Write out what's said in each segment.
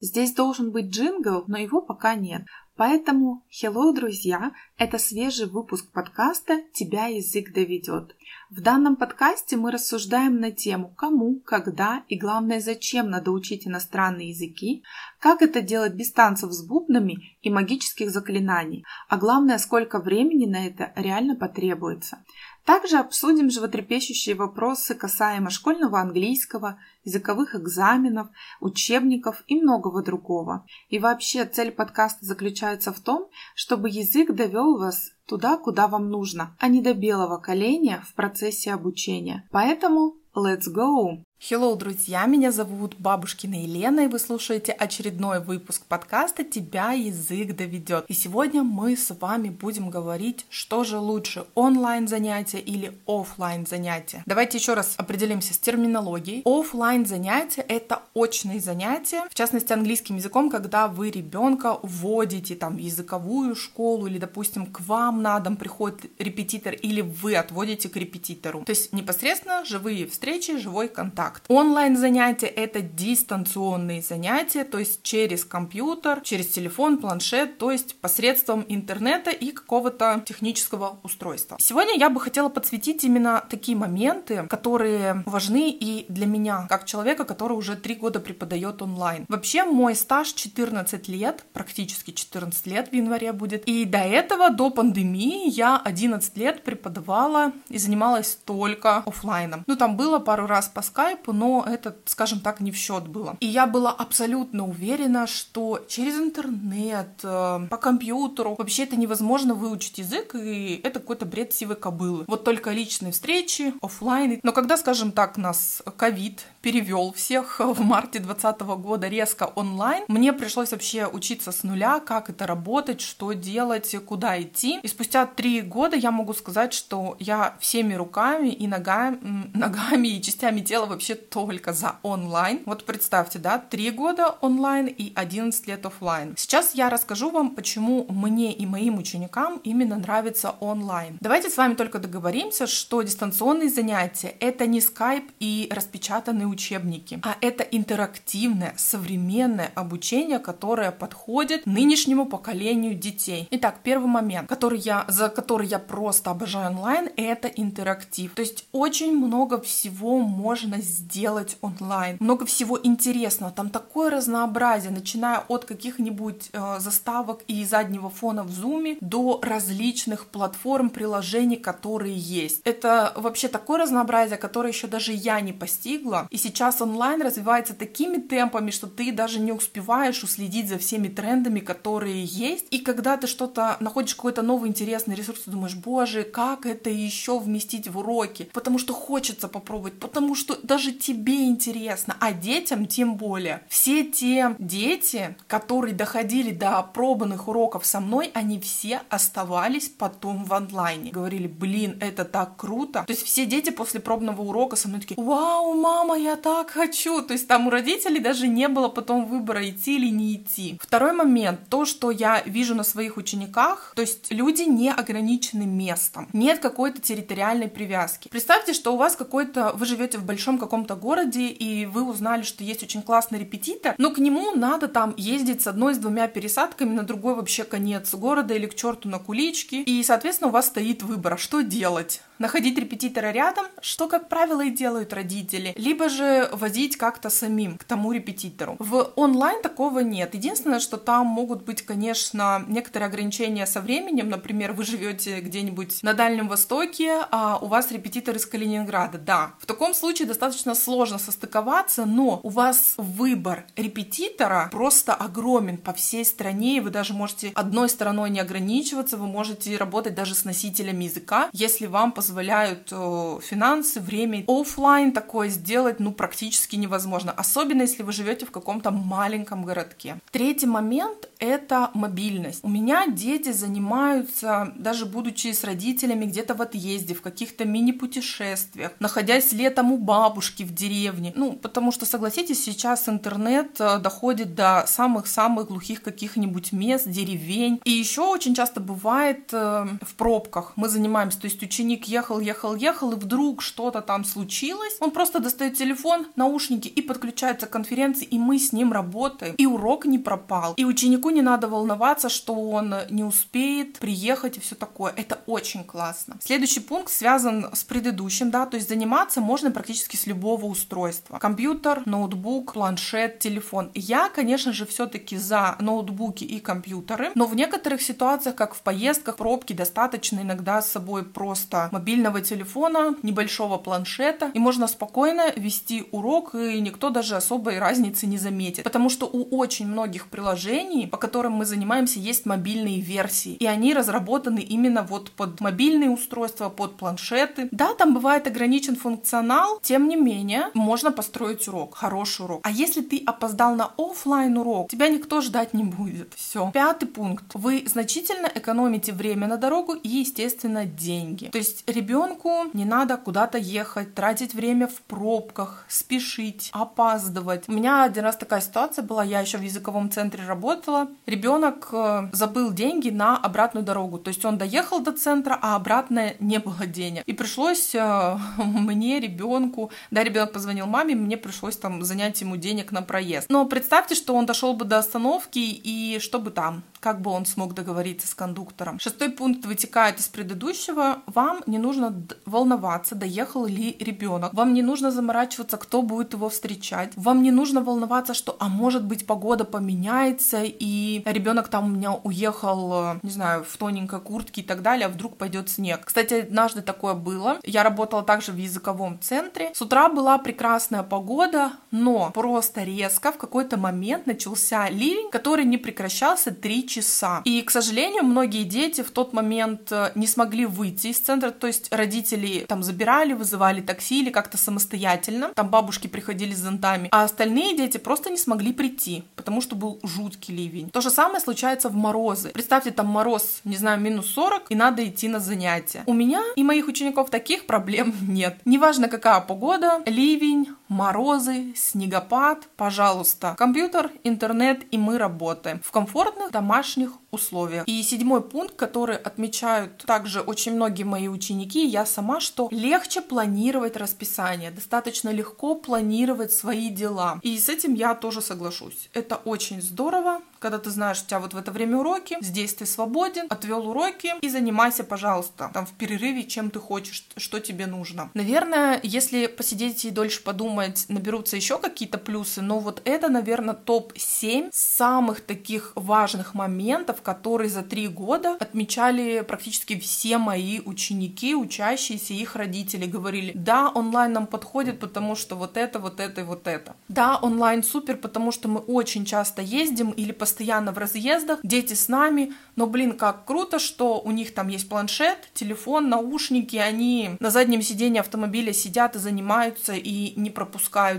Здесь должен быть джингл, но его пока нет. Поэтому, hello, друзья, это свежий выпуск подкаста «Тебя язык доведет». В данном подкасте мы рассуждаем на тему, кому, когда и, главное, зачем надо учить иностранные языки, как это делать без танцев с бубнами и магических заклинаний, а главное, сколько времени на это реально потребуется. Также обсудим животрепещущие вопросы касаемо школьного английского, языковых экзаменов, учебников и многого другого. И вообще цель подкаста заключается в том, чтобы язык довел вас туда, куда вам нужно, а не до белого коленя в процессе обучения. Поэтому let's go! Hello, друзья! Меня зовут Бабушкина Елена, и вы слушаете очередной выпуск подкаста «Тебя язык доведет». И сегодня мы с вами будем говорить, что же лучше, онлайн занятия или офлайн занятия. Давайте еще раз определимся с терминологией. Офлайн занятия — это очные занятия, в частности английским языком, когда вы ребенка вводите там в языковую школу или, допустим, к вам на дом приходит репетитор или вы отводите к репетитору. То есть непосредственно живые встречи, живой контакт контакт. Онлайн-занятия — это дистанционные занятия, то есть через компьютер, через телефон, планшет, то есть посредством интернета и какого-то технического устройства. Сегодня я бы хотела подсветить именно такие моменты, которые важны и для меня, как человека, который уже три года преподает онлайн. Вообще мой стаж 14 лет, практически 14 лет в январе будет, и до этого, до пандемии, я 11 лет преподавала и занималась только офлайном. Ну, там было пару раз по скайпу, скайпу, но это, скажем так, не в счет было. И я была абсолютно уверена, что через интернет, э, по компьютеру вообще это невозможно выучить язык, и это какой-то бред сивой кобылы. Вот только личные встречи, офлайн. Но когда, скажем так, нас ковид перевел всех в марте 2020 года резко онлайн, мне пришлось вообще учиться с нуля, как это работать, что делать, куда идти. И спустя три года я могу сказать, что я всеми руками и ногами, ногами и частями тела вообще вообще только за онлайн. Вот представьте, да, 3 года онлайн и 11 лет офлайн. Сейчас я расскажу вам, почему мне и моим ученикам именно нравится онлайн. Давайте с вами только договоримся, что дистанционные занятия — это не скайп и распечатанные учебники, а это интерактивное, современное обучение, которое подходит нынешнему поколению детей. Итак, первый момент, который я, за который я просто обожаю онлайн, это интерактив. То есть очень много всего можно сделать сделать онлайн. Много всего интересного. Там такое разнообразие, начиная от каких-нибудь э, заставок и заднего фона в зуме до различных платформ, приложений, которые есть. Это вообще такое разнообразие, которое еще даже я не постигла. И сейчас онлайн развивается такими темпами, что ты даже не успеваешь уследить за всеми трендами, которые есть. И когда ты что-то находишь какой-то новый интересный ресурс, ты думаешь, боже, как это еще вместить в уроки? Потому что хочется попробовать, потому что даже даже тебе интересно, а детям тем более. Все те дети, которые доходили до пробанных уроков со мной, они все оставались потом в онлайне. Говорили, блин, это так круто. То есть все дети после пробного урока со мной такие, вау, мама, я так хочу. То есть там у родителей даже не было потом выбора, идти или не идти. Второй момент, то, что я вижу на своих учениках, то есть люди не ограничены местом. Нет какой-то территориальной привязки. Представьте, что у вас какой-то, вы живете в большом каком каком-то городе, и вы узнали, что есть очень классный репетитор, но к нему надо там ездить с одной, с двумя пересадками на другой вообще конец города или к черту на кулички. И, соответственно, у вас стоит выбор, а что делать? Находить репетитора рядом, что, как правило, и делают родители, либо же возить как-то самим к тому репетитору. В онлайн такого нет. Единственное, что там могут быть, конечно, некоторые ограничения со временем. Например, вы живете где-нибудь на Дальнем Востоке, а у вас репетитор из Калининграда. Да, в таком случае достаточно сложно состыковаться, но у вас выбор репетитора просто огромен по всей стране, и вы даже можете одной стороной не ограничиваться, вы можете работать даже с носителями языка, если вам позволяет позволяют э, финансы, время. Оффлайн такое сделать, ну, практически невозможно, особенно если вы живете в каком-то маленьком городке. Третий момент — это мобильность. У меня дети занимаются, даже будучи с родителями где-то в отъезде, в каких-то мини-путешествиях, находясь летом у бабушки в деревне. Ну, потому что, согласитесь, сейчас интернет э, доходит до самых-самых глухих каких-нибудь мест, деревень. И еще очень часто бывает э, в пробках мы занимаемся, то есть ученик ехал, ехал, ехал, и вдруг что-то там случилось, он просто достает телефон, наушники и подключается к конференции, и мы с ним работаем. И урок не пропал. И ученику не надо волноваться, что он не успеет приехать и все такое. Это очень классно. Следующий пункт связан с предыдущим, да, то есть заниматься можно практически с любого устройства. Компьютер, ноутбук, планшет, телефон. Я, конечно же, все-таки за ноутбуки и компьютеры, но в некоторых ситуациях, как в поездках, пробки, достаточно иногда с собой просто мобильного телефона, небольшого планшета, и можно спокойно вести урок, и никто даже особой разницы не заметит. Потому что у очень многих приложений, по которым мы занимаемся, есть мобильные версии, и они разработаны именно вот под мобильные устройства, под планшеты. Да, там бывает ограничен функционал, тем не менее, можно построить урок, хороший урок. А если ты опоздал на офлайн урок, тебя никто ждать не будет. Все. Пятый пункт. Вы значительно экономите время на дорогу и, естественно, деньги. То есть ребенку не надо куда-то ехать, тратить время в пробках, спешить, опаздывать. У меня один раз такая ситуация была, я еще в языковом центре работала. Ребенок э, забыл деньги на обратную дорогу. То есть он доехал до центра, а обратно не было денег. И пришлось э, мне, ребенку, да, ребенок позвонил маме, мне пришлось там занять ему денег на проезд. Но представьте, что он дошел бы до остановки и чтобы там как бы он смог договориться с кондуктором. Шестой пункт вытекает из предыдущего. Вам не нужно волноваться, доехал ли ребенок. Вам не нужно заморачиваться, кто будет его встречать. Вам не нужно волноваться, что, а может быть, погода поменяется, и ребенок там у меня уехал, не знаю, в тоненькой куртке и так далее, а вдруг пойдет снег. Кстати, однажды такое было. Я работала также в языковом центре. С утра была прекрасная погода, но просто резко в какой-то момент начался ливень, который не прекращался три часа. И, к сожалению, многие дети в тот момент э, не смогли выйти из центра, то есть родители там забирали, вызывали такси или как-то самостоятельно, там бабушки приходили с зонтами, а остальные дети просто не смогли прийти, потому что был жуткий ливень. То же самое случается в морозы. Представьте, там мороз, не знаю, минус 40, и надо идти на занятия. У меня и моих учеников таких проблем нет. Неважно, какая погода, ливень, морозы, снегопад, пожалуйста, компьютер, интернет, и мы работаем в комфортных домашних условиях. И седьмой пункт, который отмечают также очень многие мои ученики, я сама, что легче планировать расписание, достаточно легко планировать свои дела. И с этим я тоже соглашусь. Это очень здорово, когда ты знаешь, у тебя вот в это время уроки, здесь ты свободен, отвел уроки и занимайся, пожалуйста, там в перерыве, чем ты хочешь, что тебе нужно. Наверное, если посидеть и дольше подумать, наберутся еще какие-то плюсы, но вот это, наверное, топ-7 самых таких важных моментов, которые за три года отмечали практически все мои ученики, учащиеся, их родители говорили, да, онлайн нам подходит, потому что вот это, вот это и вот это. Да, онлайн супер, потому что мы очень часто ездим или постоянно в разъездах, дети с нами, но, блин, как круто, что у них там есть планшет, телефон, наушники, они на заднем сиденье автомобиля сидят и занимаются и не пропускают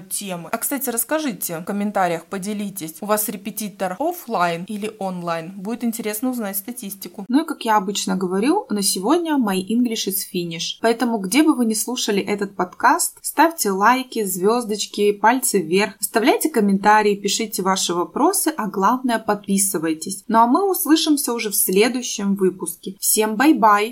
темы. А, кстати, расскажите в комментариях, поделитесь, у вас репетитор офлайн или онлайн? Будет интересно узнать статистику. Ну и как я обычно говорю, на сегодня my English is finish. Поэтому, где бы вы ни слушали этот подкаст, ставьте лайки, звездочки, пальцы вверх, оставляйте комментарии, пишите ваши вопросы, а главное подписывайтесь. Ну а мы услышимся уже в следующем выпуске. Всем bye-bye!